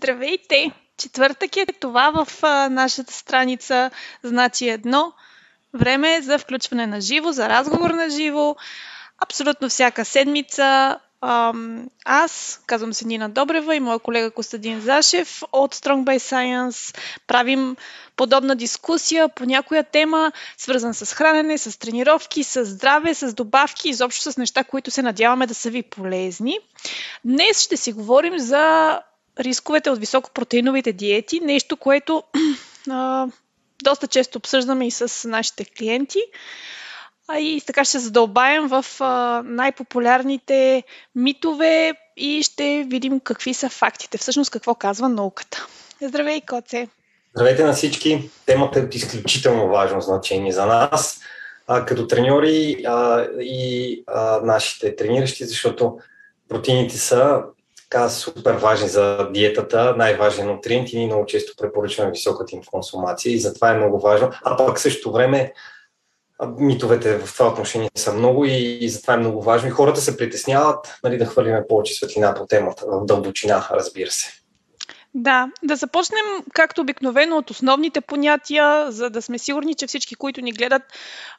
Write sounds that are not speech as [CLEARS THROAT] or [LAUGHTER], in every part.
Здравейте! Четвъртък е това в а, нашата страница значи едно. Време е за включване на живо, за разговор на живо. Абсолютно всяка седмица аз, казвам се Нина Добрева и моя колега Костадин Зашев от Strong by Science правим подобна дискусия по някоя тема, свързан с хранене, с тренировки, с здраве, с добавки, изобщо с неща, които се надяваме да са ви полезни. Днес ще си говорим за рисковете от високопротеиновите диети, нещо, което [CLEARS THROAT] а, доста често обсъждаме и с нашите клиенти. А и така ще задълбаем в а, най-популярните митове и ще видим какви са фактите, всъщност какво казва науката. Здравей, Коце! Здравейте на всички! Темата е от изключително важно значение за нас, а, като треньори а, и а, нашите трениращи, защото протеините са така супер важни за диетата, най-важен нутриент и ние много често препоръчваме високата им консумация и затова е много важно. А пък в същото време митовете в това отношение са много и, и затова е много важно. И хората се притесняват нали, да хвърлиме повече светлина по темата, в дълбочина, разбира се. Да, да започнем както обикновено от основните понятия, за да сме сигурни, че всички, които ни гледат,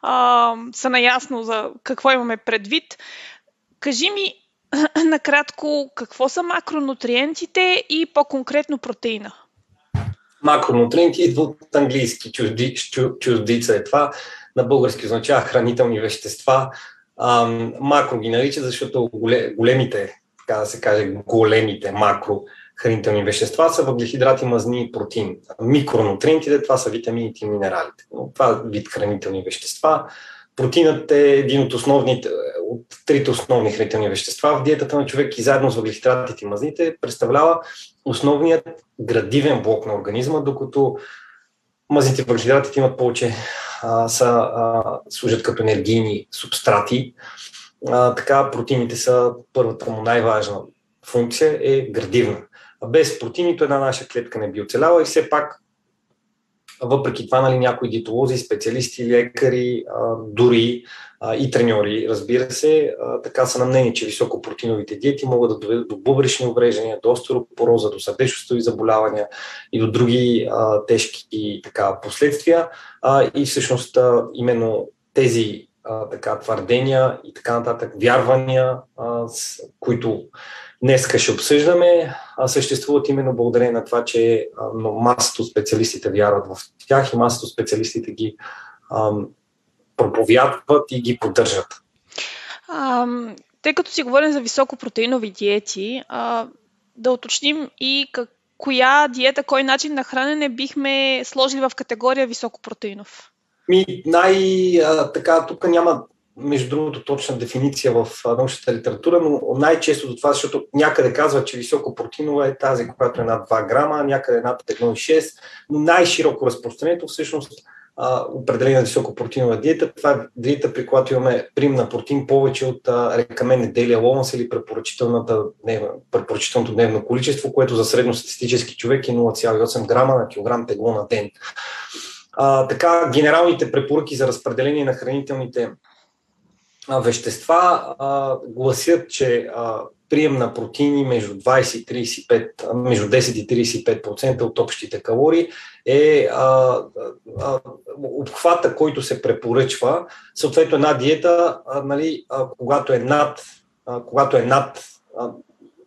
а, са наясно за какво имаме предвид. Кажи ми [CLEARS THROAT] накратко какво са макронутриентите и по-конкретно протеина. Макронутриенти идва от английски, чужди, чуждица е това на български означава хранителни вещества. А, макро ги нарича, защото големите, така да се каже, големите макро хранителни вещества са въглехидрати, мазни и протеин. Микронутриентите, това са витамините и минералите. Но това е вид хранителни вещества. Протеинът е един от основните, от трите основни хранителни вещества в диетата на човек и заедно с въглехидратите и мазните представлява основният градивен блок на организма, докато мазните въглехидратите имат повече а, са, а, служат като енергийни субстрати. А, така протеините са първата му най-важна функция е градивна. А без протеините една наша клетка не би оцеляла и все пак въпреки това, нали, някои диетолози, специалисти, лекари, дори и треньори, разбира се, така са на мнение, че високопротеиновите диети могат да доведат до бъбречни увреждания, до остеропороза, до сърдечно заболявания и до други тежки така, последствия. И всъщност именно тези така, твърдения и така нататък, вярвания, които днес ще обсъждаме, а съществуват именно благодарение на това, че масата от специалистите вярват в тях и масата от специалистите ги ам, проповядват и ги поддържат. Ам, тъй като си говорим за високопротеинови диети, а, да уточним и как, коя диета, кой начин на хранене бихме сложили в категория високопротеинов? Ми, най- а, така, тук няма между другото, точна дефиниция в научната литература, но най-често до това, защото някъде казва, че високопротинова е тази, която е над 2 грама, някъде над 1,6, но най-широко разпространението всъщност определена високопротинова диета. Това е диета, при която имаме прим на протеин повече от рекаменни дели ломас или препоръчителното дневно количество, което за средностатистически човек е 0,8 грама на килограм тегло на ден. А, така, генералните препоръки за разпределение на хранителните вещества а, гласят, че а, прием на протеини между, 20 и 35, между 10 и 35% от общите калории е а, а, обхвата, който се препоръчва. Съответно, една диета, а, нали, а, когато е над, а, когато е над а,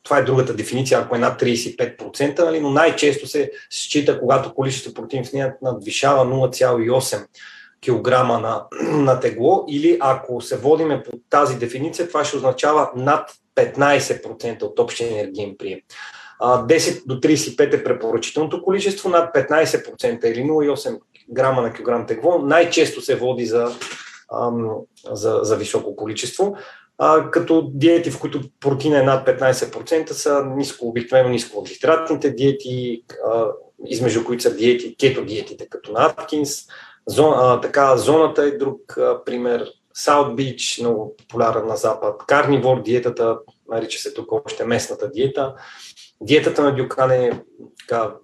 това е другата дефиниция, ако е над 35%, нали, но най-често се счита, когато количество протеин в нея надвишава 0,8 кг на, [CLEARS THROAT] на тегло или ако се водиме по тази дефиниция, това ще означава над 15% от общия енергиен прием. 10 до 35 е препоръчителното количество, над 15% или 0,8 грама на килограм тегло най-често се води за, за, за високо количество. А, като диети, в които протеина е над 15%, са ниско, обикновено ниско въглехидратните диети, а, измежду които са диети, кето диетите, като на Аткинс, Зон, а, така, зоната е друг а, пример. Саут Бич, много популярен на Запад. Карнивор диетата, нарича се тук още местната диета. Диетата на Дюкан е така,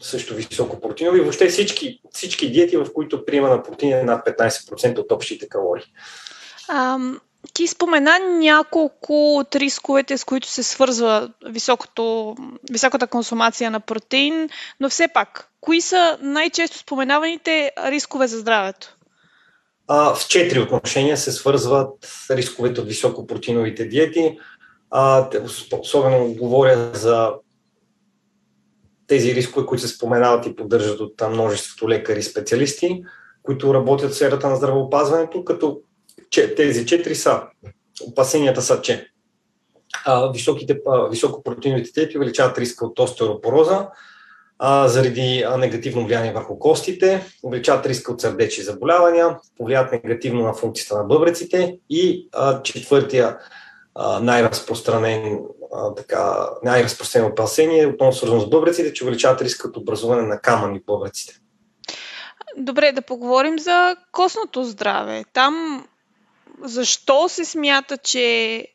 също високо протеинови. Въобще всички, всички диети, в които приема на протеин е над 15% от общите калории. А, Ти спомена няколко от рисковете, с които се свързва високото, високата консумация на протеин, но все пак, кои са най-често споменаваните рискове за здравето? А, в четири отношения се свързват рисковете от високопротеиновите диети. А, особено говоря за тези рискове, които се споменават и поддържат от множеството лекари и специалисти, които работят в сферата на здравеопазването, като че, тези четири са, опасенията са, че а, високите, а, високопротеиновите диети увеличават риска от остеоропороза, а, заради а, негативно влияние върху костите, увеличават риска от сърдечни заболявания, повлияват негативно на функцията на бъбреците и а, четвъртия а, най-разпространен а, така, най-разпространено опасение, отново свързано с бъбреците, че увеличават риска от образуване на камъни в бъбреците. Добре, да поговорим за костното здраве. Там защо се смята, че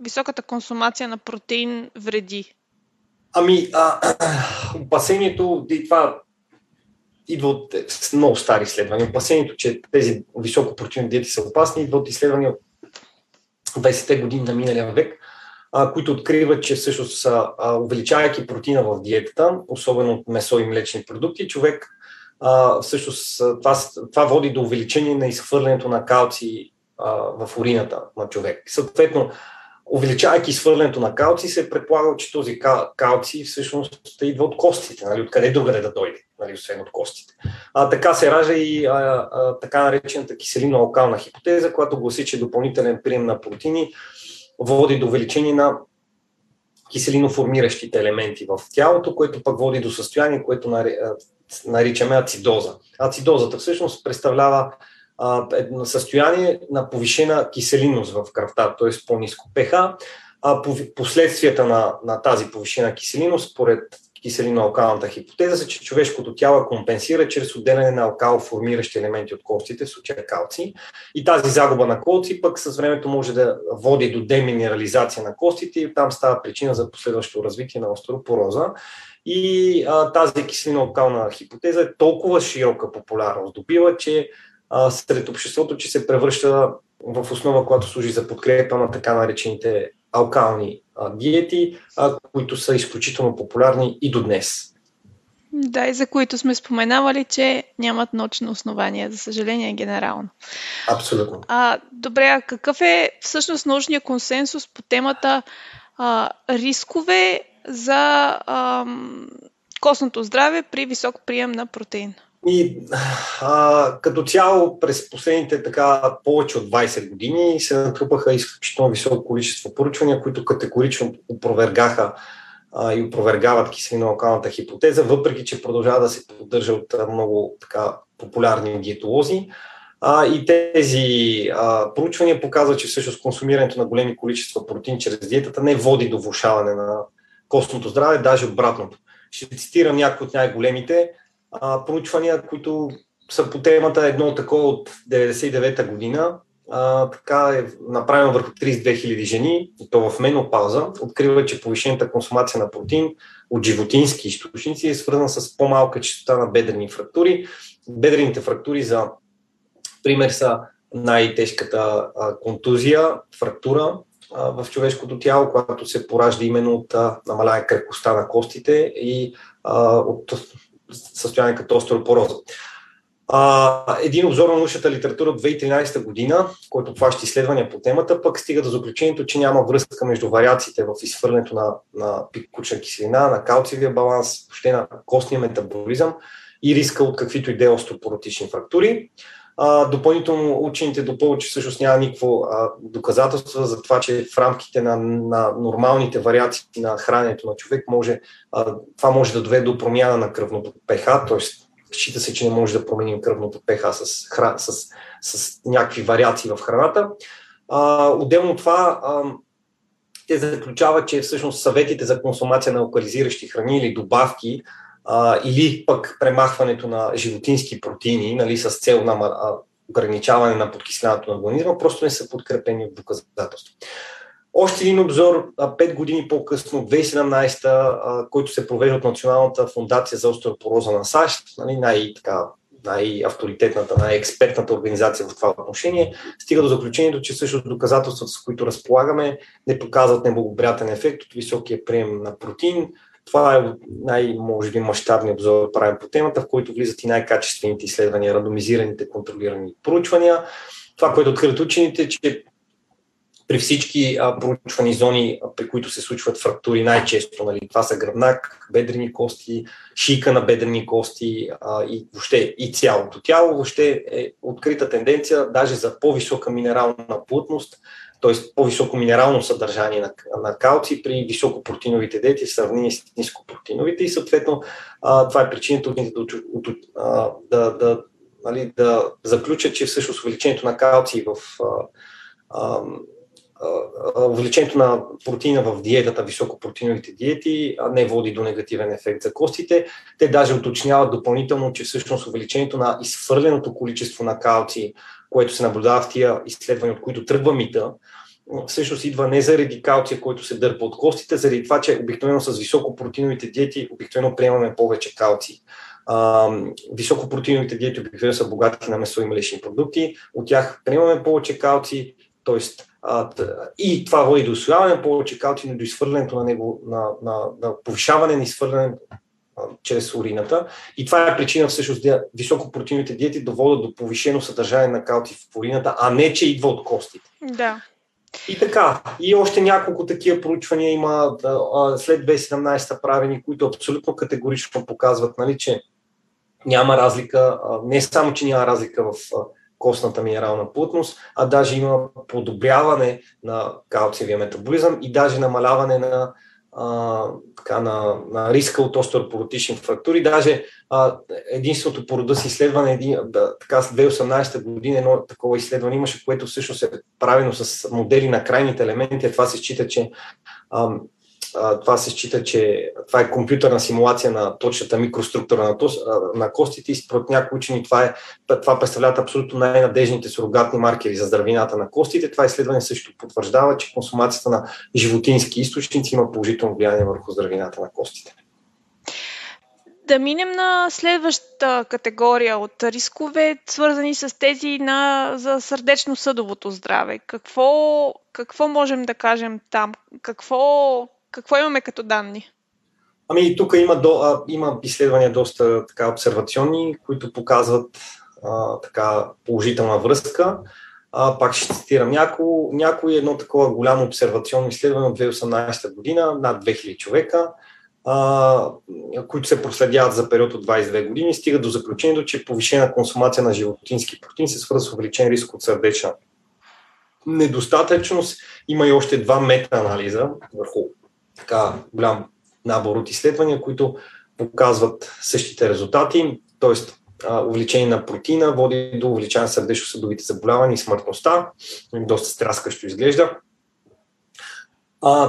високата консумация на протеин вреди? Ами, а, опасението, и това идва от много стари изследвания. Опасението, че тези високопротеинови диети са опасни, идва от изследвания от 20-те години на миналия век, а, които откриват, че всъщност а, увеличавайки протеина в диетата, особено от месо и млечни продукти, човек а, всъщност това, това води до увеличение на изхвърлянето на калци в урината на човек. Съответно, увеличавайки изхвърлянето на калци, се е предполагал, че този калци всъщност идва от костите, нали, откъде другаде да дойде, нали, освен от костите. А, така се ражда и а, а, така наречената киселино-алкална хипотеза, която гласи, че допълнителен прием на протеини води до увеличение на киселиноформиращите елементи в тялото, което пък води до състояние, което наричаме ацидоза. Ацидозата всъщност представлява едно състояние на повишена киселинност в кръвта, т.е. по-низко pH. А последствията на, на тази повишена киселиност, според киселино-алкалната хипотеза, са, че човешкото тяло компенсира чрез отделяне на алкалоформиращи елементи от костите, в случая калци. И тази загуба на калци пък с времето може да води до деминерализация на костите и там става причина за последващо развитие на остеопороза. И а, тази киселино-алкална хипотеза е толкова широка популярност добива, че а, сред обществото, че се превръща в основа, която служи за подкрепа на така наречените алкални а, диети, а, които са изключително популярни и до днес. Да, и за които сме споменавали, че нямат научно основание, за съжаление, генерално. Абсолютно. А, добре, а какъв е всъщност научния консенсус по темата а, рискове за а, костното здраве при висок прием на протеин? И а, като цяло през последните така повече от 20 години се натрупаха изключително високо количество поручвания, които категорично опровергаха а, и опровергават киселино-локалната хипотеза, въпреки че продължава да се поддържа от много така популярни диетолози. А, и тези а, проучвания показват, че всъщност консумирането на големи количества протеин чрез диетата не води до влушаване на костното здраве, даже обратното. Ще цитирам някои от най-големите а, проучвания, които са по темата едно такова от 99-та година. А, така е направено върху 32 000 жени, и то в менопауза, открива, че повишената консумация на протеин от животински източници е свързана с по-малка частота на бедрени фрактури. Бедрените фрактури за пример са най-тежката а, контузия, фрактура а, в човешкото тяло, която се поражда именно от намаляване крепостта на костите и а, от състояние като остеопороза. А, един обзор на научната литература от 2013 година, който плаща изследвания по темата, пък стига до заключението, че няма връзка между вариациите в изхвърлянето на, на пикучна киселина, на калциевия баланс, въобще на костния метаболизъм и риска от каквито и да е остеопоротични фрактури. А, допълнително учените допълват, че всъщност няма никакво а, доказателство за това, че в рамките на, на нормалните вариации на храненето на човек може, а, това може да доведе до промяна на кръвното ПХ, т.е. счита се, че не може да променим кръвното ПХ с, хра, с, с някакви вариации в храната. А, отделно от това, а, те заключават, че всъщност съветите за консумация на локализиращи храни или добавки а, или пък премахването на животински протеини нали, с цел на а, ограничаване на подкислянето на организма, просто не са подкрепени от доказателство. Още един обзор, 5 години по-късно, 2017, който се провежда от Националната фундация за остеопороза на САЩ, нали, най-така най-авторитетната, най-експертната организация в това отношение, стига до заключението, че също доказателствата, с които разполагаме, не показват неблагоприятен ефект от високия прием на протеин. Това е най- може би мащабният обзор правим по темата, в който влизат и най-качествените изследвания, рандомизираните контролирани проучвания. Това, което откриват учените, че при всички проучвани зони, при които се случват фрактури най-често. Нали, това са гръбнак, бедрени кости, шийка на бедрени кости а, и въобще и цялото тяло. Въобще е открита тенденция даже за по-висока минерална плътност, т.е. по-високо минерално съдържание на, на калци при високопротеиновите диети в сравнение с нископротеиновите и съответно а, това е причината от, от, от, да, да, нали, да заключат, че всъщност увеличението на калци в а, а, увеличението на протеина в диетата, високопротеиновите диети, не води до негативен ефект за костите. Те даже уточняват допълнително, че всъщност увеличението на изхвърленото количество на калци, което се наблюдава в тия изследвания, от които тръгва мита, всъщност идва не заради калция, който се дърпа от костите, заради това, че обикновено с високопротеиновите диети обикновено приемаме повече калци. високопротеиновите диети обикновено са богати на месо и млечни продукти, от тях приемаме повече калци, т.е и това води до освояване повече калци, но до изхвърлянето на него, на, на, на повишаване на изхвърлянето чрез урината. И това е причина всъщност да високопротеиновите диети да водят до повишено съдържание на калци в урината, а не, че идва от костите. Да. И така, и още няколко такива проучвания има след 2017 правени, които абсолютно категорично показват, нали, че няма разлика, не само, че няма разлика в костната минерална плътност, а даже има подобряване на калциевия метаболизъм и даже намаляване на, а, така, на, на риска от остеопоротични фрактури. Даже а, единственото по рода си изследване, един, да, така с 2018 година едно такова изследване имаше, което всъщност е правено с модели на крайните елементи, това се счита, че това се счита, че това е компютърна симулация на точната микроструктура на, тос, на костите и според някои учени това, е, това представляват абсолютно най-надежните сурогатни маркери за здравината на костите. Това изследване също потвърждава, че консумацията на животински източници има положително влияние върху здравината на костите. Да минем на следващата категория от рискове, свързани с тези на, за сърдечно-съдовото здраве. Какво, какво можем да кажем там? Какво, какво имаме като данни? Ами тук има, до, а, има изследвания доста така обсервационни, които показват а, така положителна връзка. А, пак ще цитирам някои, някои едно такова голямо обсервационно изследване от 2018 година, над 2000 човека, а, които се проследяват за период от 22 години, стига до заключението, че повишена консумация на животински протеин се свързва с увеличен риск от сърдечна недостатъчност. Има и още два мета-анализа върху така голям набор от изследвания, които показват същите резултати, т.е. увеличение на протеина води до увеличаване на сърдечно-съдовите заболявания и смъртността. Доста страскащо изглежда.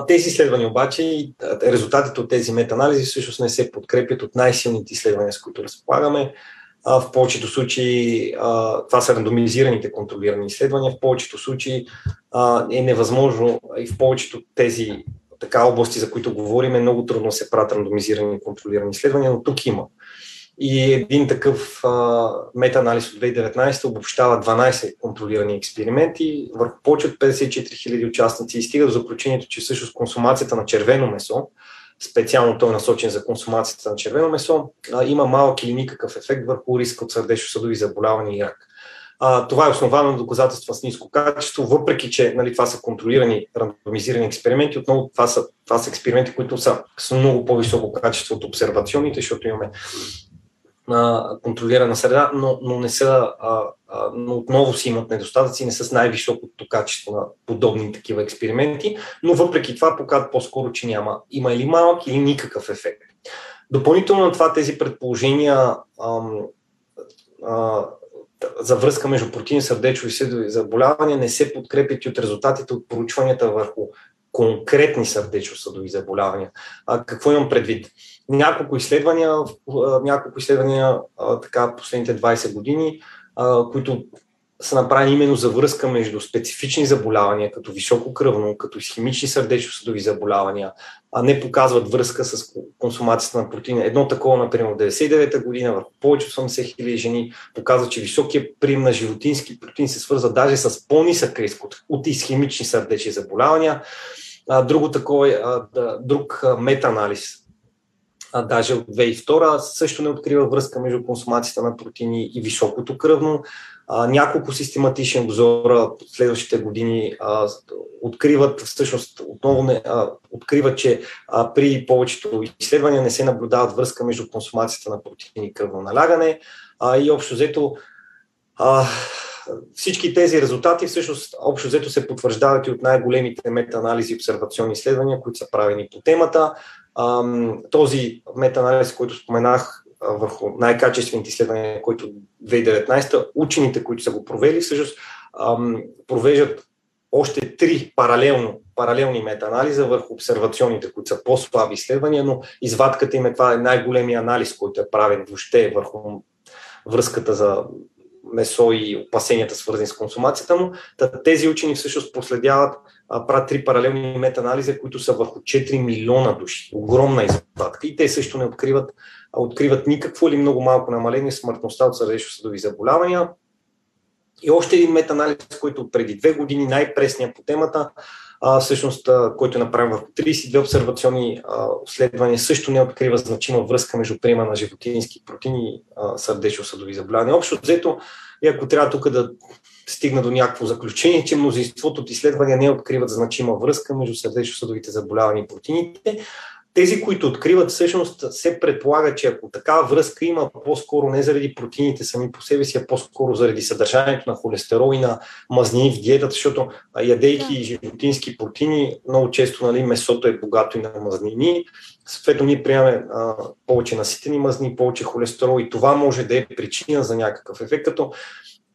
Тези изследвания обаче и резултатите от тези метаанализи всъщност не се подкрепят от най-силните изследвания, с които разполагаме. В повечето случаи това са рандомизираните контролирани изследвания. В повечето случаи е невъзможно и в повечето тези така области, за които говорим, е много трудно се правят рандомизирани и контролирани изследвания, но тук има. И един такъв метаанализ от 2019 обобщава 12 контролирани експерименти върху повече от 54 000 участници и стига до заключението, че всъщност консумацията на червено месо, специално той е насочен за консумацията на червено месо, има малък или никакъв ефект върху риска от сърдечно-съдови заболявания и рак. А, това е основано доказателства с ниско качество, въпреки че нали, това са контролирани, рандомизирани експерименти. Отново това са, това са експерименти, които са с много по-високо качество от обсервационните, защото имаме а, контролирана среда, но, но не са, а, а, но отново си имат недостатъци, не са с най-високото качество на подобни такива експерименти, но въпреки това показват по-скоро, че няма, има или малък, или никакъв ефект. Допълнително на това тези предположения ам, а, за връзка между протеин, сърдечови и съдови заболявания не се подкрепят и от резултатите от проучванията върху конкретни сърдечно-съдови заболявания. А, какво имам предвид? Няколко изследвания, няколко изследвания така последните 20 години, които са направени именно за връзка между специфични заболявания, като високо кръвно, като схемични сърдечно-съдови заболявания, а не показват връзка с консумацията на протеина. Едно такова, например, в 99-та година върху повече от 80 хиляди жени показва, че високия прием на животински протеин се свързва даже с по-нисък риск от, от изхемични сърдечни заболявания. Друго такова, друг метаанализ а, даже от 2002 също не открива връзка между консумацията на протеини и високото кръвно. А, няколко систематични обзора в следващите години а, откриват, всъщност отново не, а, откриват, че а, при повечето изследвания не се наблюдават връзка между консумацията на протеини и кръвно налягане а, и общо взето а, всички тези резултати всъщност общо взето се потвърждават и от най-големите метаанализи и обсервационни изследвания, които са правени по темата. Този метаанализ, който споменах върху най-качествените изследвания, които 2019, учените, които са го провели, всъщност провеждат още три паралелно, паралелни метаанализа върху обсервационните, които са по-слаби изследвания, но извадката им е това е най-големия анализ, който е правен въобще върху връзката за месо и опасенията, свързани с консумацията му. Тези учени всъщност последяват, правят три паралелни метаанализа, които са върху 4 милиона души. Огромна извадка. И те също не откриват, откриват никакво или много малко намаление смъртността от сърдечно-съдови заболявания. И още един метаанализ, който преди две години най-пресния по темата, а, всъщност, а, който е направен върху 32 обсервационни изследвания, също не открива значима връзка между приема на животински протеини и сърдечно-съдови заболявания. Общо взето, и ако трябва тук да стигна до някакво заключение, че мнозинството от изследвания не откриват значима връзка между сърдечно-съдовите заболявания и протеините, тези, които откриват, всъщност се предполага, че ако такава връзка има по-скоро не заради протеините сами по себе си, а по-скоро заради съдържанието на холестерол и на мазнини в диетата, защото ядейки да. животински протеини, много често нали, месото е богато и на мазнини. Съответно, ние приемаме а, повече наситени мазнини, повече холестерол и това може да е причина за някакъв ефект, като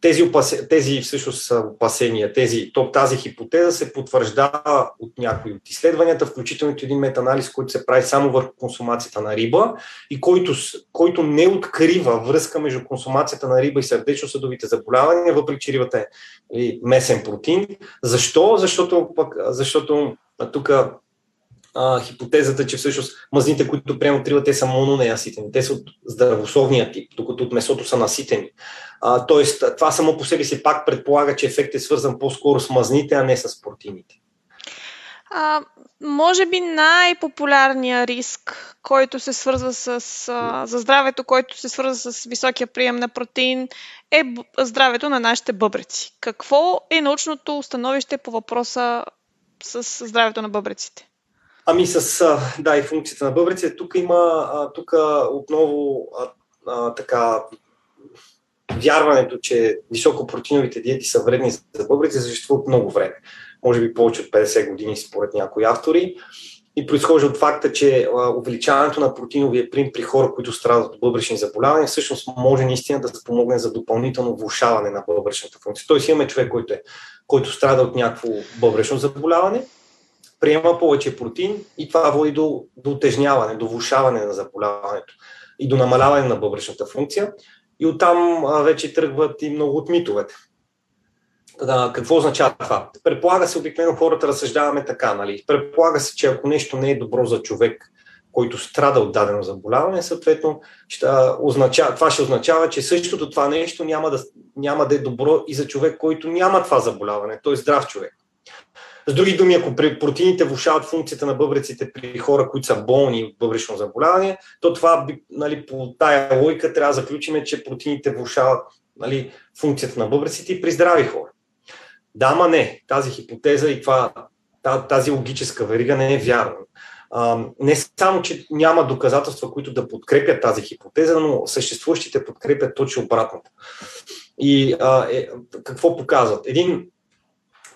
тези, опасе, тези всъщност опасения, тези, тази хипотеза се потвърждава от някои от изследванията, включително и един метанализ, който се прави само върху консумацията на риба и който, който не открива връзка между консумацията на риба и сърдечно-съдовите заболявания, въпреки че рибата е месен протеин. Защо? Защото, пък, защото тук а, хипотезата, че всъщност мазните, които приемат рибата, те са мононеаситени. Те са от здравословния тип, докато от месото са наситени. А, тоест, това само по себе си пак предполага, че ефект е свързан по-скоро с мазните, а не с протеините. А, може би най-популярният риск, който се свързва с, а, за здравето, който се свързва с високия прием на протеин, е здравето на нашите бъбреци. Какво е научното установище по въпроса с здравето на бъбреците? Ами с, да, и функцията на бъбреците. Тук има, тук отново а, а, така вярването, че високопротеиновите диети са вредни за бъбреци, съществува много време. Може би повече от 50 години според някои автори. И произхожда от факта, че увеличаването на протеиновия прим при хора, които страдат от бъбречни заболявания, всъщност може наистина да спомогне за допълнително влушаване на бъбречната функция. Тоест имаме човек, който, е, който страда от някакво бъбречно заболяване, приема повече протеин и това води до, до утежняване, до влушаване на заболяването и до намаляване на бъбречната функция. И оттам а, вече тръгват и много от митовете. А, какво означава това? Предполага се, обикновено хората разсъждаваме така, нали? Предполага се, че ако нещо не е добро за човек, който страда от дадено заболяване, съответно ще, означава, това ще означава, че същото това нещо няма да, няма да е добро и за човек, който няма това заболяване, т.е. здрав човек. С други думи, ако протеините влушават функцията на бъбреците при хора, които са болни от бъбречно заболяване, то това нали, по тая логика трябва да заключим, че протеините влушават нали, функцията на бъбреците и при здрави хора. Да, ма не. Тази хипотеза и това, тази логическа верига не е вярна. Не само, че няма доказателства, които да подкрепят тази хипотеза, но съществуващите подкрепят точно обратното. И а, е, какво показват? Един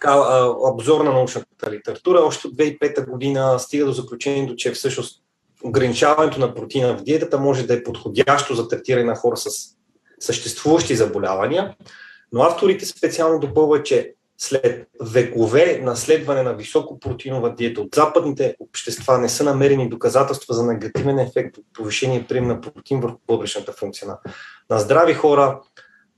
така, обзор на научната литература. Още от 2005 година стига до заключението, че всъщност ограничаването на протеина в диетата може да е подходящо за третиране на хора с съществуващи заболявания, но авторите специално допълват, че след векове наследване на високопротеинова диета от западните общества не са намерени доказателства за негативен ефект от повишение прием на протеин върху бъбречната функция на здрави хора.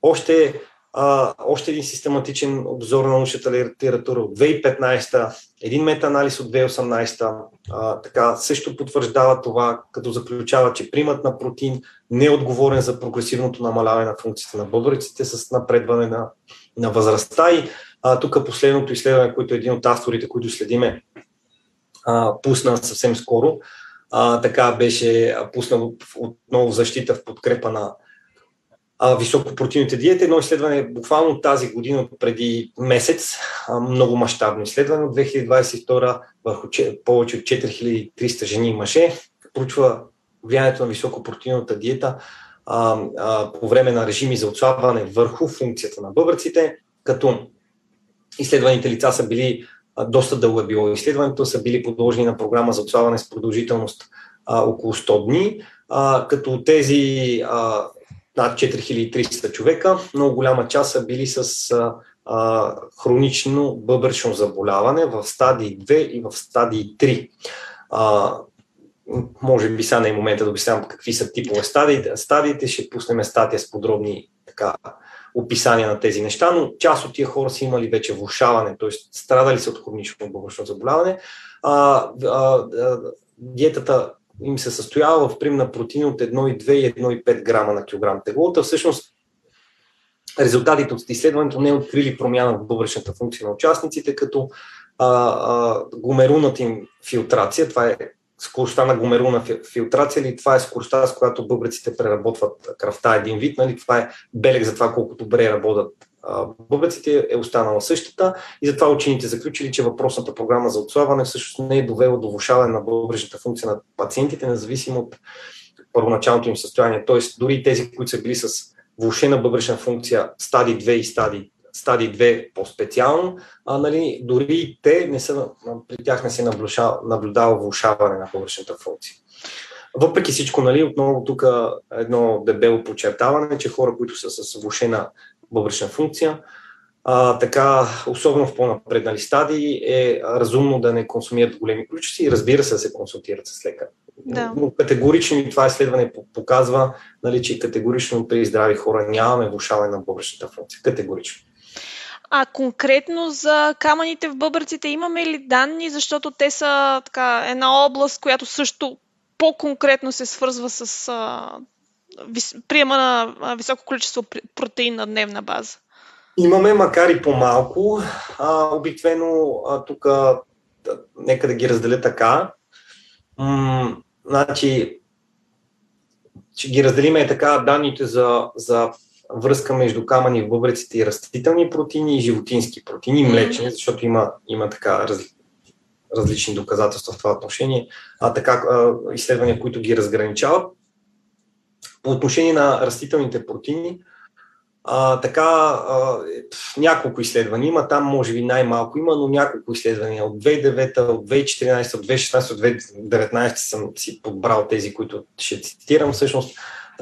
Още а, още един систематичен обзор на научната литература от 2015, един метаанализ от 2018, а, така също потвърждава това, като заключава, че примат на протеин не е отговорен за прогресивното намаляване на функциите на бъбреците с напредване на, на възрастта. И а, тук последното изследване, което е един от авторите, които следиме, а, пусна съвсем скоро, а, така беше пуснал отново защита в подкрепа на а, високопротеиновите диети. Едно изследване буквално тази година, преди месец, а, много мащабно изследване от 2022 върху че, повече от 4300 жени и мъже. Проучва влиянието на високопротеиновата диета а, а, по време на режими за отслабване върху функцията на бъбреците, като изследваните лица са били доста дълго е било изследването, са били подложени на програма за отслабване с продължителност а, около 100 дни, а, като тези а, над 4300 човека, много голяма част са били с а, хронично бъбречно заболяване в стадии 2 и в стадии 3. А, може би сега не е момента да обяснявам какви са типове стадиите. Стадиите ще пуснем статия с подробни така, описания на тези неща, но част от тия хора са имали вече влушаване, т.е. страдали са от хронично бъбречно заболяване. А, а, а, диетата им се състоява в прим на протеини от 1,2 и 1,5 грама на килограм теглота. Всъщност, резултатите от изследването не е открили промяна в бъбречната функция на участниците, като а, а, гломерулната им филтрация, това е скоростта на гломерулна филтрация, или това е скоростта, с която бъбреците преработват кръвта един вид, нали? това е белег за това колко добре работят бъбреците е останала същата и затова учените заключили, че въпросната програма за отслабване всъщност не е довела до влушаване на бъбречната функция на пациентите, независимо от първоначалното им състояние. Тоест, дори тези, които са били с влушена бъбречна функция стадий 2 и стадий, стадий 2 по-специално, а, нали, дори те не са, при тях не се наблюдава влушаване на бъбречната функция. Въпреки всичко, нали, отново тук едно дебело подчертаване, че хора, които са с влушена бъбречна функция. А, така, особено в по-напреднали стадии, е разумно да не консумират големи количества и разбира се да се консултират с лекар. Да. Но категорично и това изследване показва, нали, че категорично при здрави хора нямаме влушаване на бъбречната функция. Категорично. А конкретно за камъните в бъбреците имаме ли данни, защото те са така, една област, която също по-конкретно се свързва с а, приема на високо количество протеин на дневна база? Имаме, макар и по-малко. А, обикновено тук нека да ги разделя така. М- значи, ще ги разделиме така данните за, за връзка между камъни в бъбреците и растителни протеини и животински протеини, и млечни, защото има, има така раз, различни доказателства в това отношение, а така а, изследвания, които ги разграничават. По отношение на растителните протеини, а, така, а, няколко изследвания има, там може би най-малко има, но няколко изследвания от 2009, от 2014, от 2016, от 2019 съм си подбрал тези, които ще цитирам. Всъщност,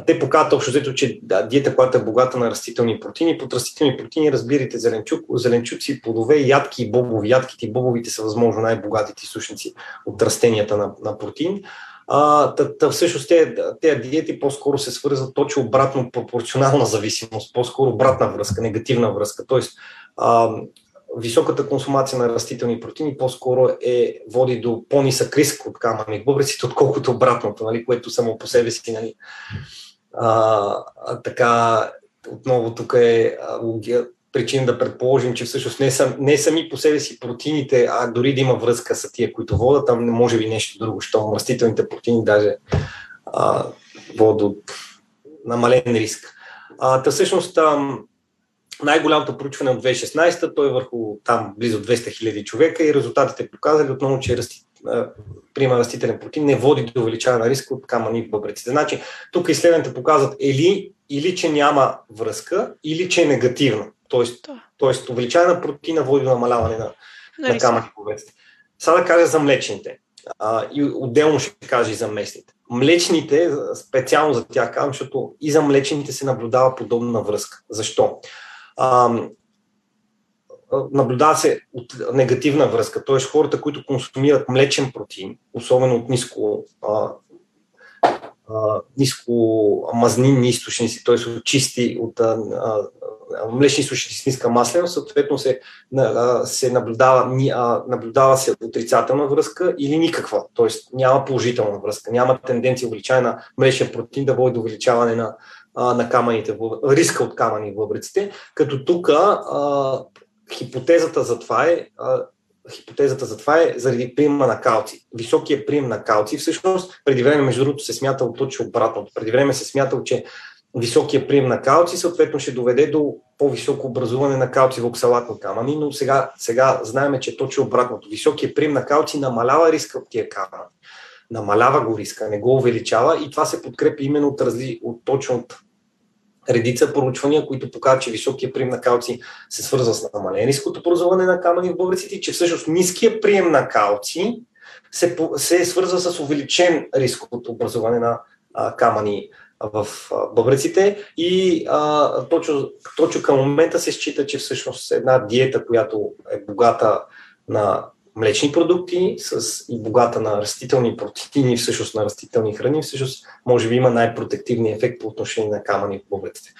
те показват общо взето, че да, диета, която е богата на растителни протеини, под растителни протеини разбирате зеленчук, зеленчуци, плодове, ядки и бобови. Ядките и бобовите са възможно най-богатите източници от растенията на, на протеин. Та, всъщност тези, диети по-скоро се свързват точно обратно пропорционална зависимост, по-скоро обратна връзка, негативна връзка. Тоест, а, високата консумация на растителни протеини по-скоро е, води до по-нисък риск от камъни бъбреците, отколкото обратното, нали, което само по себе си. Нали. А, така, отново тук е причина да предположим, че всъщност не, сам, не сами по себе си протеините, а дори да има връзка с тия, които водят, там може би нещо друго, що растителните протеини даже а, водят намален риск. А, та всъщност там, най-голямото проучване от 2016, той е върху там близо 200 000 човека и резултатите показали отново, че расти, приема растителен протеин не води до увеличаване на риска от камъни в бъбреците. Значи, тук изследването показват или, или че няма връзка, или че е негативна. Тоест, да. тоест увеличаване на протеина води до намаляване на, на камъни бъбреците. Сега да кажа за млечните. А, и отделно ще кажа и за местните. Млечните, специално за тях казвам, защото и за млечните се наблюдава подобна връзка. Защо? А, наблюдава се от негативна връзка, т.е. хората, които консумират млечен протеин, особено от ниско, а, а, ниско мазнинни източници, т.е. от чисти, от а, млечни суши с ниска масленост, съответно се, се наблюдава, наблюдава се отрицателна връзка или никаква, т.е. няма положителна връзка, няма тенденция увеличаване на млечния протеин да води до увеличаване на, на камъните, риска от камъни в бъбреците, като тук хипотезата за това е хипотезата за това е заради приема на калци. Високия прием на калци, всъщност, преди време, между другото, се смятал точно обратното. Преди време се смятал, че високия прием на калци съответно ще доведе до по-високо образуване на калци в оксалатни камъни, но сега, сега знаем, че е точно обратното. Високия прием на калци намалява риска от тия камъни. Намалява го риска, не го увеличава и това се подкрепи именно от, разли, от точно от редица проучвания, които показват, че високия прием на калци се свързва с намален риск от образуване на камъни в бъбреците, че всъщност ниския прием на калци се, се свързва с увеличен риск от образуване на а, камъни в бъбреците и а, точно, точно към момента се счита, че всъщност една диета, която е богата на млечни продукти с и богата на растителни протеини, всъщност на растителни храни, всъщност може би има най-протективния ефект по отношение на камъни в бъбреците.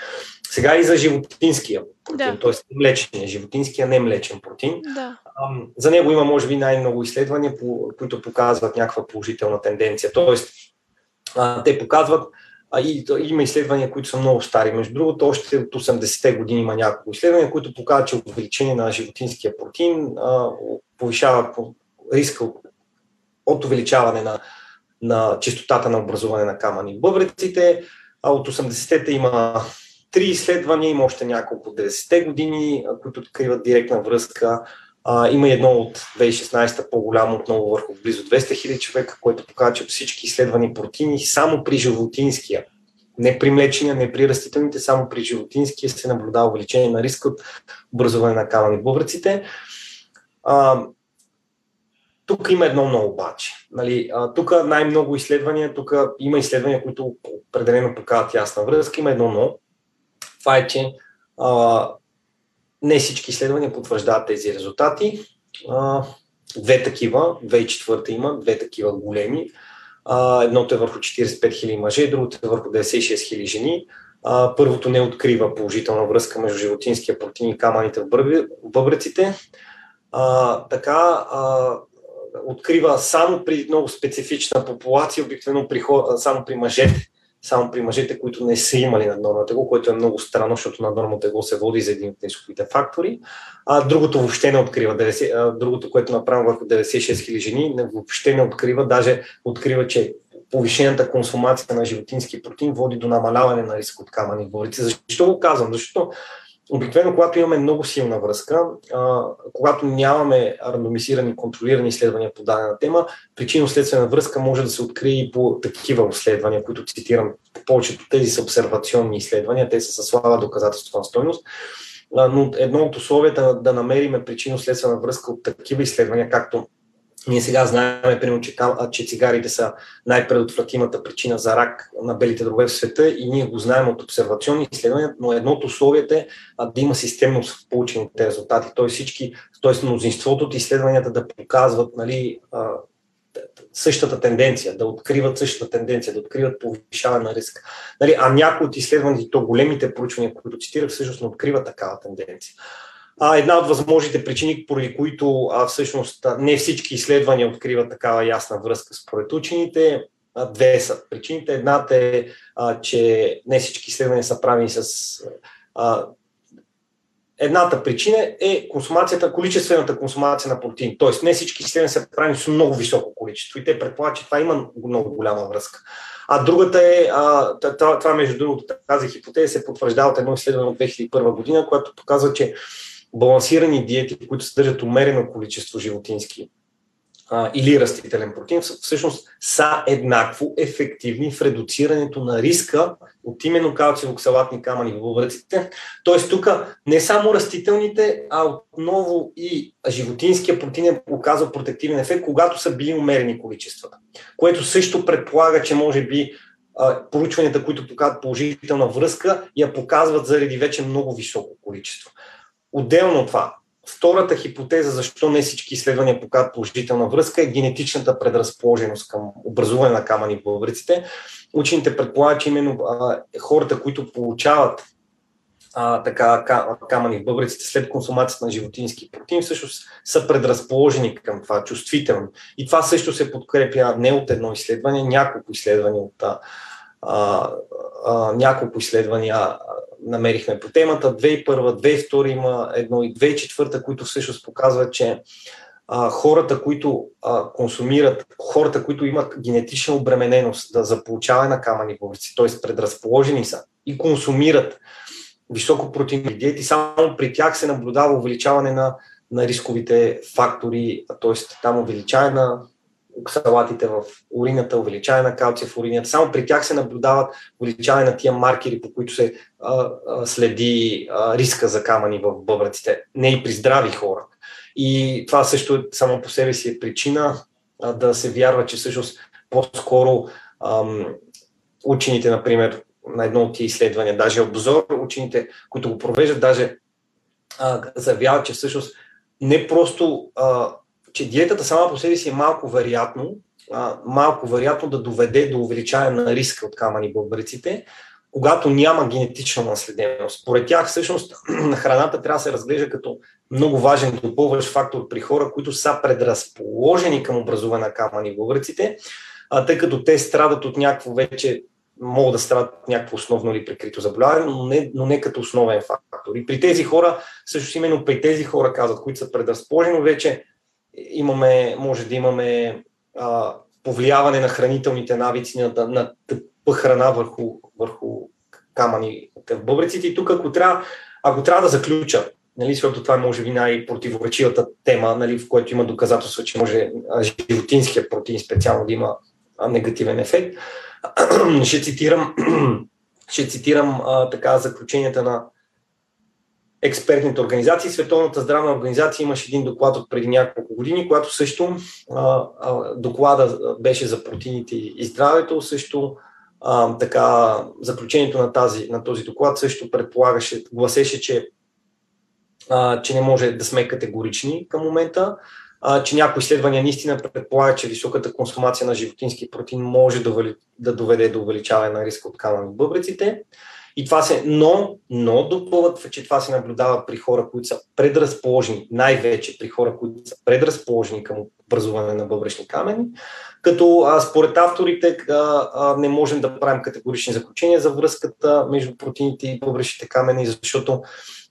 Сега и за животинския протеин, да. т.е. млечния, животинския не млечен протеин. Да. За него има, може би, най-много изследвания, които показват някаква положителна тенденция. Тоест, те показват, а и, има изследвания, които са много стари. Между другото, още от 80-те години има няколко изследвания, които показват, че увеличение на животинския протеин а, повишава риска от, от увеличаване на, на частотата на образуване на камъни в бъбреците. А от 80-те има три изследвания, има още няколко 90-те години, които откриват директна връзка. А, има едно от 2016 по-голямо отново върху близо 200 000 човека, което показва, че всички изследвани протеини само при животинския, не при млечения, не при растителните, само при животинския се наблюдава увеличение на риска от образуване на камъни бъбреците. А, тук има едно много обаче. Нали, тук най-много изследвания, тук има изследвания, които определено показват ясна връзка, има едно но. Това е, че а, не всички изследвания потвърждават тези резултати. А, две такива, 2004 има, две такива големи. А, едното е върху 45 000 мъже, другото е върху 96 000 жени. А, първото не открива положителна връзка между животинския протеин и камъните в бъбреците. А, така, а, открива само при много специфична популация, обикновено при, само при мъжете само при мъжете, които не са имали наднормно тегло, което е много странно, защото наднормно тегло се води за един от рисковите фактори. А другото въобще не открива. 90, а, другото, което направим върху 96 000 жени, въобще не открива, даже открива, че повишената консумация на животински протеин води до намаляване на риск от камъни в Защо го казвам? Защото Обикновено, когато имаме много силна връзка, когато нямаме рандомизирани, контролирани изследвания по дадена тема, причинно-следствена връзка може да се открие и по такива изследвания, които цитирам. Повечето тези са обсервационни изследвания, те са със слаба доказателствена стойност. Но едно от условията да намериме причинно-следствена връзка от такива изследвания, както ние сега знаем, примерно, че, че цигарите са най-предотвратимата причина за рак на белите дробе в света и ние го знаем от обсервационни изследвания, но едно от условията е да има системност в получените резултати, т.е. всички, т.е. мнозинството от изследванията да показват нали, същата тенденция, да откриват същата тенденция, да откриват повишаване на риск. Нали, а някои от изследваните, то големите проучвания, които цитирах, всъщност не откриват такава тенденция. А, една от възможните причини, поради които а, всъщност не всички изследвания откриват такава ясна връзка според учените, а, две са причините. Едната е, а, че не всички изследвания са правени с. А, едната причина е консумацията, количествената консумация на протеин. Тоест, не всички изследвания са правени с много високо количество и те предполагат, че това има много голяма връзка. А другата е, а, това, това между другото, тази хипотеза се потвърждава от едно изследване от 2001 година, което показва, че балансирани диети, които съдържат умерено количество животински а, или растителен протеин, всъщност са еднакво ефективни в редуцирането на риска от именно калциево-оксалатни камъни в бъбреците. Тоест тук не само растителните, а отново и животинския протеин е оказал протективен ефект, когато са били умерени количествата. Което също предполага, че може би проучванията, които показват положителна връзка, я показват заради вече много високо количество. Отделно от това, втората хипотеза, защо не всички изследвания показват положителна връзка, е генетичната предразположеност към образуване на камъни в бъбреците. Учените предполагат, че именно а, хората, които получават а, така, камъни в бъбреците след консумацията на животински протеин, всъщност са предразположени към това, чувствително. И това също се подкрепя не от едно изследване, няколко изследвания от а, а, няколко изследвания намерихме по темата. 2001, 2002 има едно и 2004, които всъщност показват, че а, хората, които а, консумират, хората, които имат генетична обремененост да, за получаване на камъни бъбреци, т.е. предразположени са и консумират високопротеинови диети, само при тях се наблюдава увеличаване на, на рисковите фактори, т.е. там увеличаване на оксалатите в урината, увеличаване на калция в урината. Само при тях се наблюдават увеличаване на тия маркери, по които се а, а, следи а, риска за камъни в бъбраците. Не и при здрави хора. И това също само по себе си е причина а, да се вярва, че всъщност по-скоро ам, учените, например, на едно от тия изследвания, даже обзор, учените, които го провеждат, даже а, заявяват, че всъщност не просто, а, че диетата сама по себе си е малко вероятно, а, малко вероятно да доведе до увеличаване на риска от камъни бъбреците, когато няма генетична наследеност. Според тях, всъщност, [CLEARS THROAT] храната трябва да се разглежда като много важен допълващ фактор при хора, които са предразположени към образуване на камъни бъбреците, а, тъй като те страдат от някакво вече могат да страдат някакво основно или прикрито заболяване, но не, но не като основен фактор. И при тези хора, също именно при тези хора, казват, които са предразположени, вече имаме, може да имаме а, повлияване на хранителните навици, на, на тъпа храна върху, върху камъни в бъбреците. И тук, ако трябва, ако трябва да заключа, нали, защото това е може би най-противоречивата тема, нали, в което има доказателства, че може животинския протеин специално да има негативен ефект, [CLEARS THROAT] ще цитирам, [CLEARS THROAT] ще цитирам а, така заключенията на експертните организации. Световната здравна организация имаше един доклад от преди няколко години, когато също а, а, доклада беше за протеините и здравето, също а, така, заключението на, тази, на този доклад също предполагаше, гласеше, че, а, че не може да сме категорични към момента, а, че някои изследвания наистина предполагат, че високата консумация на животински протеин може да, да доведе до увеличаване на риска от камъни в бъбреците. И това се, но, но допълват, че това се наблюдава при хора, които са предразположени, най-вече при хора, които са предразположени към образуване на бъбречни камени, като а, според авторите а, а, не можем да правим категорични заключения за връзката между протеините и бъбречните камени, защото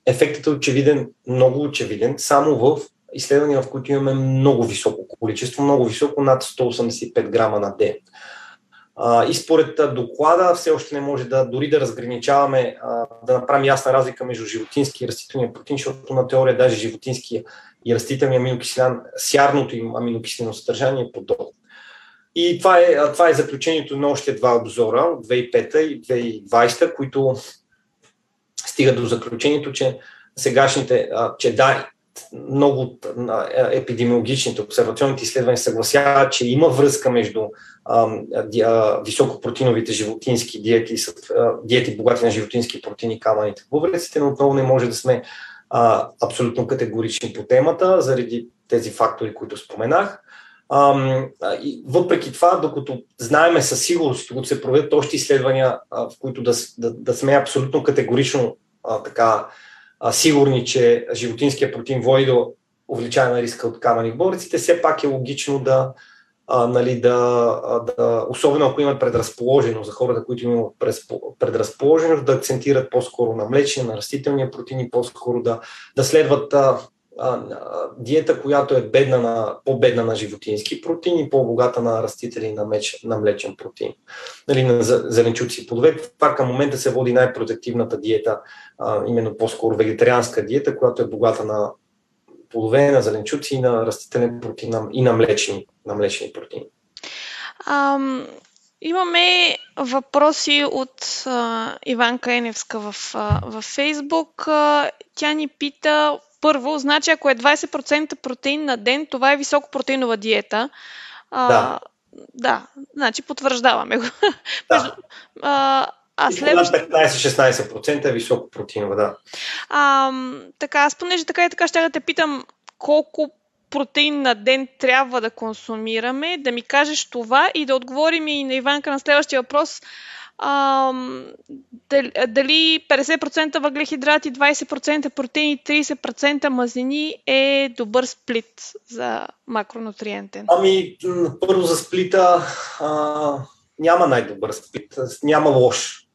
ефектът е очевиден, много очевиден, само в изследвания, в които имаме много високо количество, много високо, над 185 грама на ден. И според доклада все още не може да дори да разграничаваме, да направим ясна разлика между животински и растителния протеин, защото на теория даже животинския и растителния аминокиселин, сярното им аминокиселино съдържание е подобно. И това е, това е заключението на още два обзора от 2005 и 2020, които стигат до заключението, че сегашните, че да, много от епидемиологичните, обсервационните изследвания съгласяват, че има връзка между високопротеиновите животински диети, диети богати на животински протеини, камъните в бубреците, но отново не може да сме абсолютно категорични по темата, заради тези фактори, които споменах. Въпреки това, докато знаеме със сигурност, докато се проведат още изследвания, в които да, да, да сме абсолютно категорично така, а, сигурни, че животинския протеин води до увеличаване на риска от камъни в бориците, все пак е логично да, а, нали, да, да, особено ако имат предразположено за хората, които имат предразположеност, да акцентират по-скоро на млечни, на растителния протеин и по-скоро да, да следват а, диета, която е бедна на, по-бедна на животински протеин и по-богата на растители на, меч, на млечен протеин. Нали, на зеленчуци и плодове. Това към момента се води най-протективната диета, а, именно по-скоро вегетарианска диета, която е богата на плодове, на зеленчуци и на растителен протеин и на млечни, на млечни протеини. Ам, имаме въпроси от а, Иванка Еневска в, а, в Фейсбук. А, тя ни пита първо, значи ако е 20% протеин на ден, това е високопротеинова диета. А, да. Да, значи потвърждаваме го. Да. [LAUGHS] а, а следващ... 15-16% е високо протеинова, да. А, така, аз понеже така и така ще да те питам колко протеин на ден трябва да консумираме, да ми кажеш това и да отговорим и на Иванка на следващия въпрос. А, дали 50% въглехидрати, 20% протеини, 30% мазнини е добър сплит за макронутриентен? Ами, първо за сплита а, няма най-добър сплит, няма лош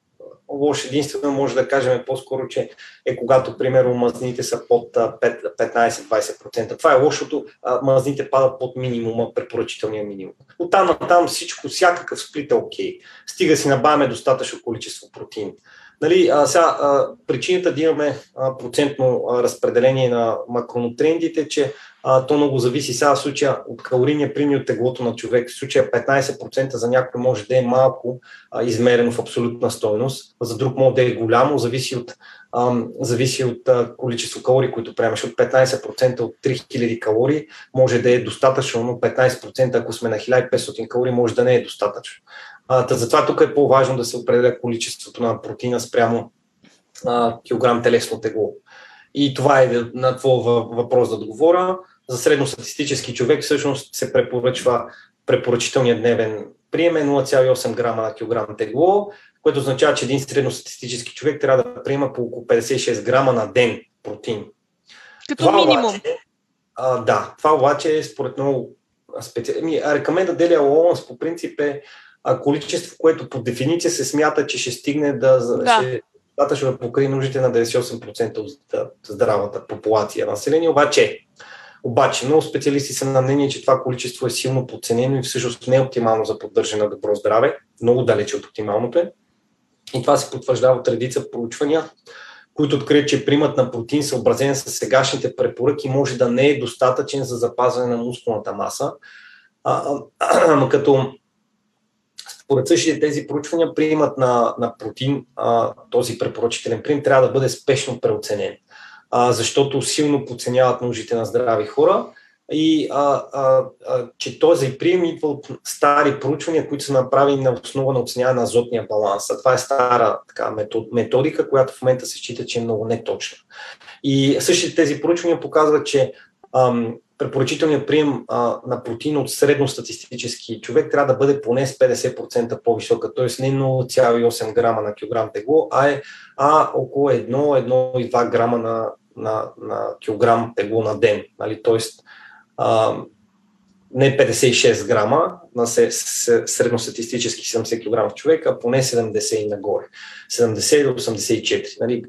лош единствено може да кажем по-скоро, че е когато, примерно, мазните са под 15-20%. Това е лошото, мазните падат под минимума, препоръчителния минимум. От там на там всичко, всякакъв сплит е окей. Okay. Стига си набавяме достатъчно количество протеин. Нали, а, сега, а, причината да имаме а, процентно а, разпределение на макронутриентите е, че а, то много зависи сега в случая от калорийния прими от теглото на човек. В случая 15% за някой може да е малко а, измерено в абсолютна стойност, за друг може да е голямо, зависи от, а, зависи от а, количество калории, които приемаш. От 15% от 3000 калории може да е достатъчно, но 15% ако сме на 1500 калории може да не е достатъчно. А, затова тук е по-важно да се определя количеството на протеина спрямо а, килограм телесно тегло. И това е на твой въпрос да отговоря. За средностатистически човек всъщност се препоръчва препоръчителният дневен прием е 0,8 грама на килограм тегло, което означава, че един средностатистически човек трябва да приема по около 56 грама на ден протеин. Като това минимум. Обаче, а, да, това обаче е според много специално. Рекоменда Делия Лоуънс по принцип е а, количество, което по дефиниция се смята, че ще стигне да, да. Ще, достатъчно да покрие нуждите на 98% от здравата популация на население. Обаче, обаче, много специалисти са на мнение, че това количество е силно подценено и всъщност не е оптимално за поддържане на добро здраве. Много далече от оптималното е. И това се потвърждава от редица проучвания, които открият, че примат на протеин, съобразен с сегашните препоръки, може да не е достатъчен за запазване на мускулната маса. А, а, а, като според същите тези проучвания, приемат на, на протеин, а, този препоръчителен прием, трябва да бъде спешно преоценен, а, защото силно подценяват нуждите на здрави хора и а, а, а, че този прием идва от стари проучвания, които са направени на основа на оценяване на азотния баланс. А това е стара така, методика, която в момента се счита, че е много неточна. И същите тези проучвания показват, че ам, препоръчителният прием а, на протеин от средностатистически човек трябва да бъде поне с 50% по-висока, т.е. не 0,8 грама на килограм тегло, а е а около 1-1,2 грама на, на, на килограм тегло на ден. Нали? Т.е. Не 56 грама на средностатистически 70 кг човек, а поне 70 и нагоре. 70 до 84. Нали?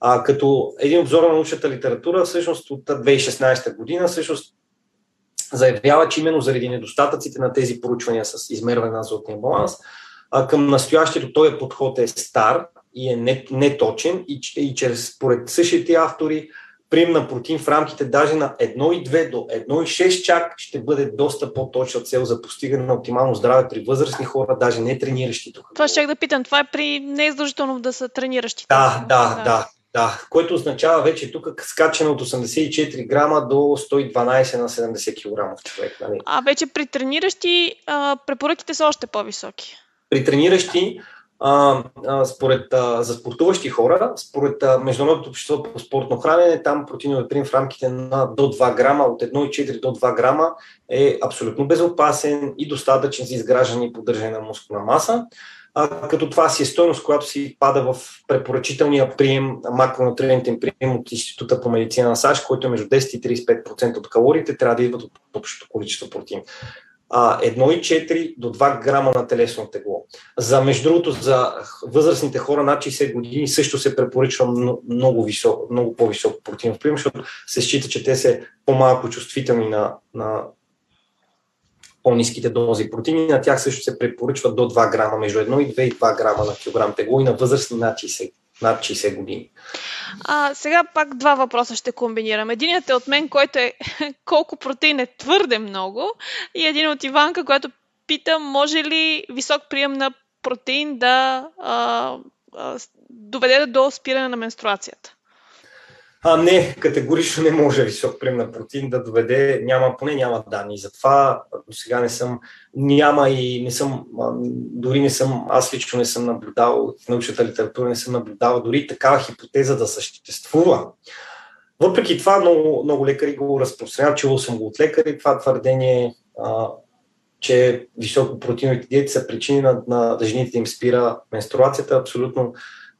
А, като един обзор на научната литература, всъщност от 2016 година, всъщност заявява, че именно заради недостатъците на тези проучвания с измерване на азотния баланс, а, към настоящето този подход е стар и е неточен и, и чрез според същите автори прием на протеин в рамките даже на 1,2 до 1,6 чак ще бъде доста по-точна цел за постигане на оптимално здраве при възрастни хора, даже не трениращи тук. Това ще да питам. Това е при неиздължително да са трениращи. Да, да, да, да. Да, което означава вече тук скачане от 84 грама до 112 на 70 кг човек. Нали? А вече при трениращи а, препоръките са още по-високи. При трениращи а, според, а, за спортуващи хора, според Международното общество по спортно хранене, там протеиновия прим в рамките на до 2 грама, от 1,4 до 2 грама е абсолютно безопасен и достатъчен за изграждане и поддържане на мускулна маса. А, като това си е стойност, която си пада в препоръчителния прием, макронутриентен прием от Института по медицина на САЩ, който е между 10 и 35% от калориите, трябва да идват от общото количество протеин. 1,4 до 2 грама на телесно тегло. За, между другото, за възрастните хора над 60 години също се препоръчва много, висок, много по-висок протеинов прием, защото се счита, че те са по-малко чувствителни на, на по-низките дози протеини. На тях също се препоръчва до 2 грама, между 1 и 2 и 2 грама на килограм тегло и на възрастни над 60 над 60 години. А, сега пак два въпроса ще комбинирам. Единият е от мен, който е [LAUGHS] колко протеин е твърде много и един от Иванка, който пита, може ли висок прием на протеин да а, а, доведе до спиране на менструацията? А, не, категорично не може висок прием на протеин да доведе, няма, поне няма данни. Затова до сега не съм, няма и не съм, дори не съм, аз лично не съм наблюдавал, в научната литература не съм наблюдавал дори такава хипотеза да съществува. въпреки това, много, много лекари го разпространяват, чувал съм го от лекари, това твърдение, а, че високопротеиновите диети са причини на, на да жените им спира менструацията, абсолютно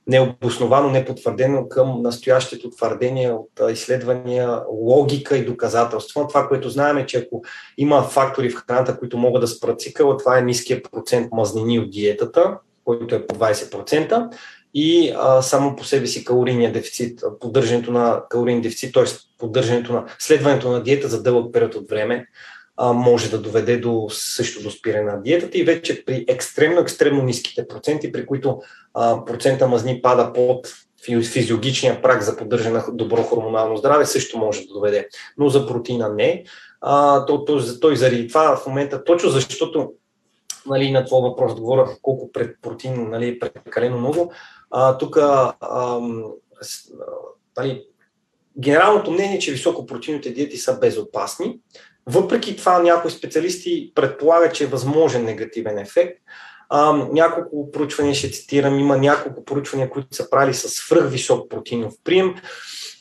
необосновано, непотвърдено към настоящето твърдение от изследвания, логика и доказателства. Това, което знаем е, че ако има фактори в храната, които могат да спрат цикъла, това е ниския процент мазнини от диетата, който е по 20%, и а, само по себе си калорийния дефицит, поддържането на калорийния дефицит, т.е. поддържането на следването на диета за дълъг период от време, а, може да доведе до също до спиране на диетата и вече при екстремно, екстремно ниските проценти, при които а, процента мазни пада под физиологичния прак за поддържане на добро хормонално здраве, също може да доведе. Но за протеина не. А, то, то, той заради това в момента, точно защото нали, на това въпрос говоря колко пред протеин нали, е прекалено много, тук нали, генералното мнение е, че високопротеиновите диети са безопасни. Въпреки това някои специалисти предполагат, че е възможен негативен ефект. А, няколко проучвания ще цитирам. Има няколко проучвания, които са правили с свръхвисок протеинов прием.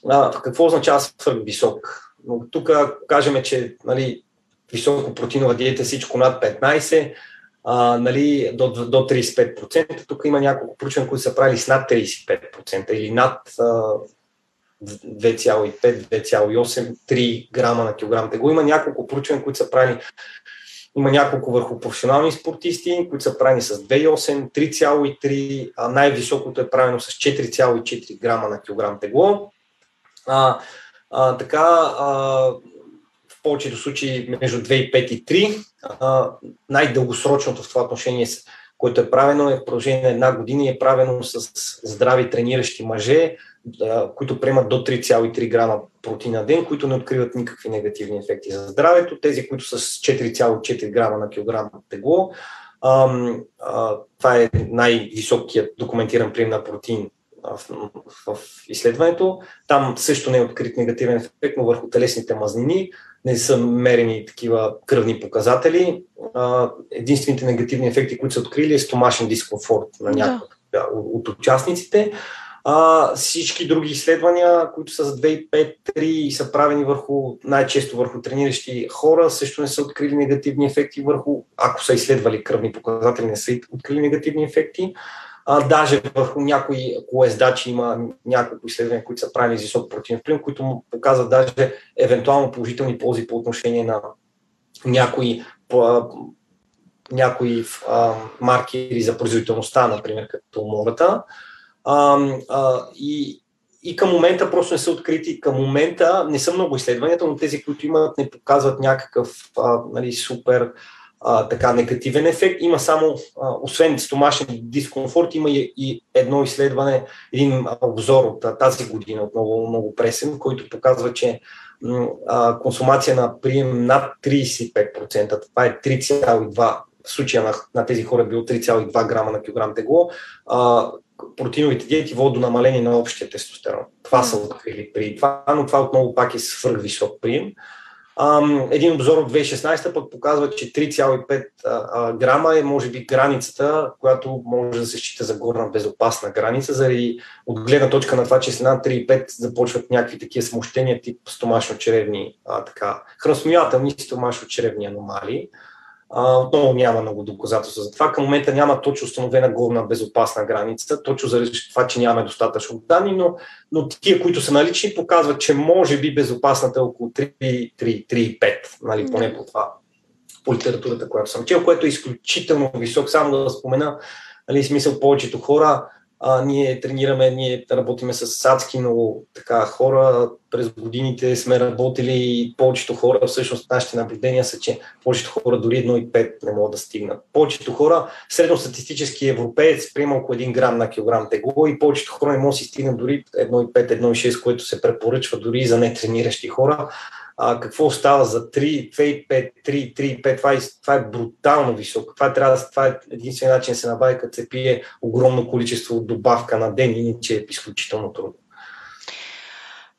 А, какво означава свръхвисок? Тук кажем, че нали, високопротеинова диета е всичко над 15, а, нали, до, до 35%. Тук има няколко проучвания, които са правили с над 35% или над 2,5, 2,8, 3 грама на килограм тегло. Има няколко проучвания, които са правили има няколко върху професионални спортисти, които са правени с 2,8, 3,3, а най-високото е правено с 4,4 грама на килограм тегло. А, а, така, а, в повечето случаи между 2,5 и 3. А, най-дългосрочното в това отношение, което е правено, е в продължение на една година и е правено с здрави трениращи мъже, които приемат до 3,3 грама протеин на ден, които не откриват никакви негативни ефекти за здравето. Тези, които са с 4,4 грама на килограм тегло, това е най-високият документиран прием на протеин в, изследването. Там също не е открит негативен ефект, но върху телесните мазнини не са мерени такива кръвни показатели. Единствените негативни ефекти, които са открили е стомашен дискомфорт на някои да. от участниците. А, всички други изследвания, които са за 2,5-3 и са правени върху, най-често върху трениращи хора, също не са открили негативни ефекти върху, ако са изследвали кръвни показатели, не са открили негативни ефекти. А, даже върху някои колездачи има няколко изследвания, които са правени с висок протеинов прием, които му показват даже евентуално положителни ползи по отношение на някои някои а, маркери за производителността, например, като умората. А, а, и, и към момента просто не са открити. Към момента не са много изследванията, но тези, които имат, не показват някакъв а, нали, супер а, така негативен ефект. Има само, а, освен стомашен дискомфорт, има и, и едно изследване, един обзор от тази година, отново много пресен, който показва, че а, консумация на прием над 35%, това е 3,2 в случая на, на тези хора е било 3,2 грама на килограм тегло, а, протеиновите диети водят до намаление на общия тестостерон. Това са открили при това, но това отново пак е свръхвисок прием. Един обзор от 2016 пък показва, че 3,5 грама е може би границата, която може да се счита за горна безопасна граница, заради от гледна точка на това, че с над 3,5 започват някакви такива смущения тип стомашно-черевни, така, храносмилателни стомашно-черевни аномалии. А, отново няма много доказателства за това. Към момента няма точно установена горна безопасна граница, точно заради това, че нямаме достатъчно данни, но, но тия, които са налични, показват, че може би безопасната е около 3-3-5, нали, поне по това по литературата, която съм чел, което е изключително висок. Само да спомена, нали, смисъл повечето хора а, ние тренираме, ние работиме с адски много така хора. През годините сме работили и повечето хора, всъщност нашите наблюдения са, че повечето хора дори 1,5 не могат да стигнат. Повечето хора, средностатистически европеец приема около 1 грам на килограм тегло и повечето хора не могат да си стигнат дори 1,5, 1,6, което се препоръчва дори за нетрениращи хора а, какво става за 3, 2, 5, 3, 3, 5, това е, това е брутално високо. Това, трябва, това е единствен начин да се набави, като се пие огромно количество добавка на ден, иначе е изключително трудно.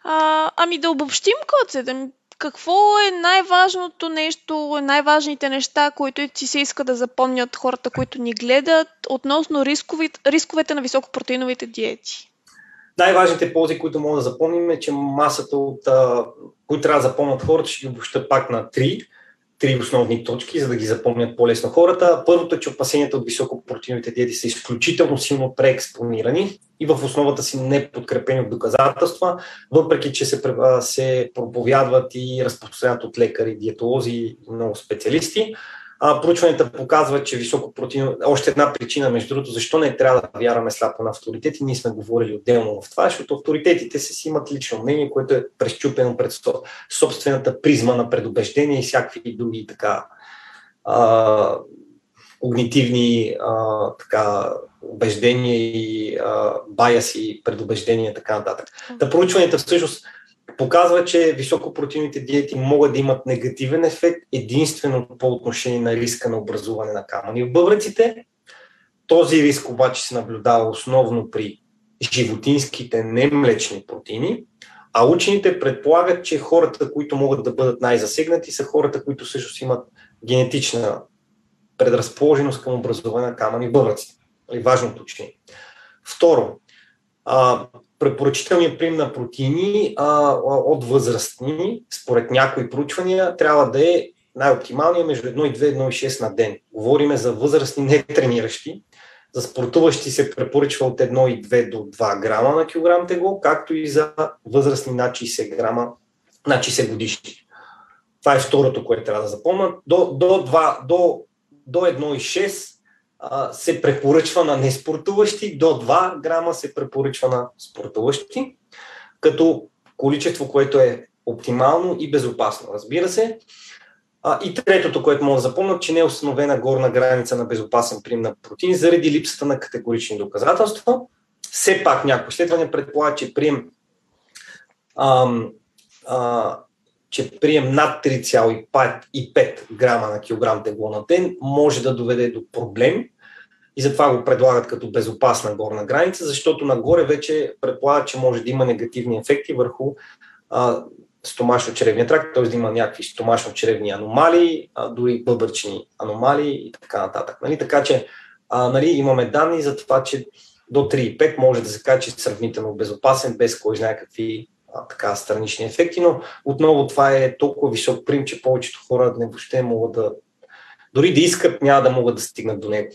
А, ами да обобщим, Коце, да, какво е най-важното нещо, най-важните неща, които ти се иска да запомнят хората, които ни гледат, относно рисковите, рисковете на високопротеиновите диети? Най-важните ползи, които мога да запомним е, че масата от, които трябва да запомнят хората, ще ги обобща пак на три три основни точки, за да ги запомнят по-лесно хората. Първото е, че опасенията от високопротеиновите диети са изключително силно преекспонирани и в основата си не подкрепени от доказателства, въпреки че се, се проповядват и разпространят от лекари, диетолози и много специалисти. А, проучванията показват, че високопротеин... Още една причина, между другото, защо не трябва да вярваме сляпо на авторитети. Ние сме говорили отделно в това, защото авторитетите се си имат лично мнение, което е прещупено пред собствената призма на предубеждение и всякакви други така а, когнитивни а, така, убеждения и а, баяси, предубеждения и така нататък. Та проучванията всъщност показва, че високопротеиновите диети могат да имат негативен ефект единствено по отношение на риска на образуване на камъни в бъбреците. Този риск обаче се наблюдава основно при животинските немлечни протеини, а учените предполагат, че хората, които могат да бъдат най-засегнати, са хората, които също имат генетична предразположеност към образуване на камъни в бъбреците. Нали, важното учение. Второ, препоръчителният прием на протеини а, от възрастни, според някои проучвания, трябва да е най-оптималният между 1 и 2, 1 и 6 на ден. Говориме за възрастни не трениращи. За спортуващи се препоръчва от 1 и 2 до 2 грама на килограм тегло, както и за възрастни над 60 грама, над 60 годишни. Това е второто, което трябва да запомнят. До, до, 2, до, до 1 и 6 се препоръчва на неспортуващи, до 2 грама се препоръчва на спортуващи, като количество, което е оптимално и безопасно, разбира се. А, и третото, което мога да запомня, че не е установена горна граница на безопасен прием на протеин заради липсата на категорични доказателства. Все пак някои изследвания предполагат, че прием ам, а, че прием над 3,5 грама на килограм тегло на ден може да доведе до проблеми и затова го предлагат като безопасна горна граница, защото нагоре вече предполагат, че може да има негативни ефекти върху стомашно-черевния тракт, т.е. да има някакви стомашно-черевни аномалии, а, дори бъбърчни аномалии и така нататък. Нали? Така че а, нали, имаме данни за това, че до 3,5 може да се каже, че е сравнително безопасен, без кой знае какви а, така, странични ефекти, но отново това е толкова висок прим, че повечето хора не въобще могат да, дори да искат, няма да могат да стигнат до него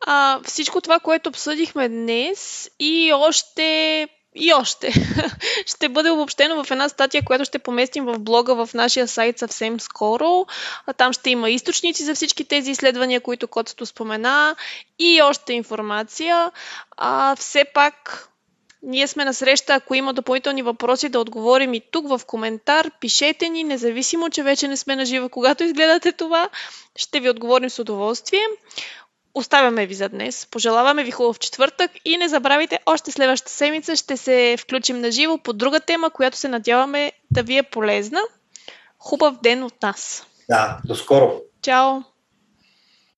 а, всичко това, което обсъдихме днес и още и още. [LAUGHS] ще бъде обобщено в една статия, която ще поместим в блога в нашия сайт съвсем скоро. Там ще има източници за всички тези изследвания, които Коцето спомена и още информация. А, все пак ние сме на среща, ако има допълнителни въпроси да отговорим и тук в коментар, пишете ни, независимо, че вече не сме на живо, когато изгледате това, ще ви отговорим с удоволствие. Оставяме ви за днес. Пожелаваме ви хубав четвъртък и не забравяйте, още следващата седмица ще се включим на живо по друга тема, която се надяваме да ви е полезна. Хубав ден от нас! Да, до скоро! Чао!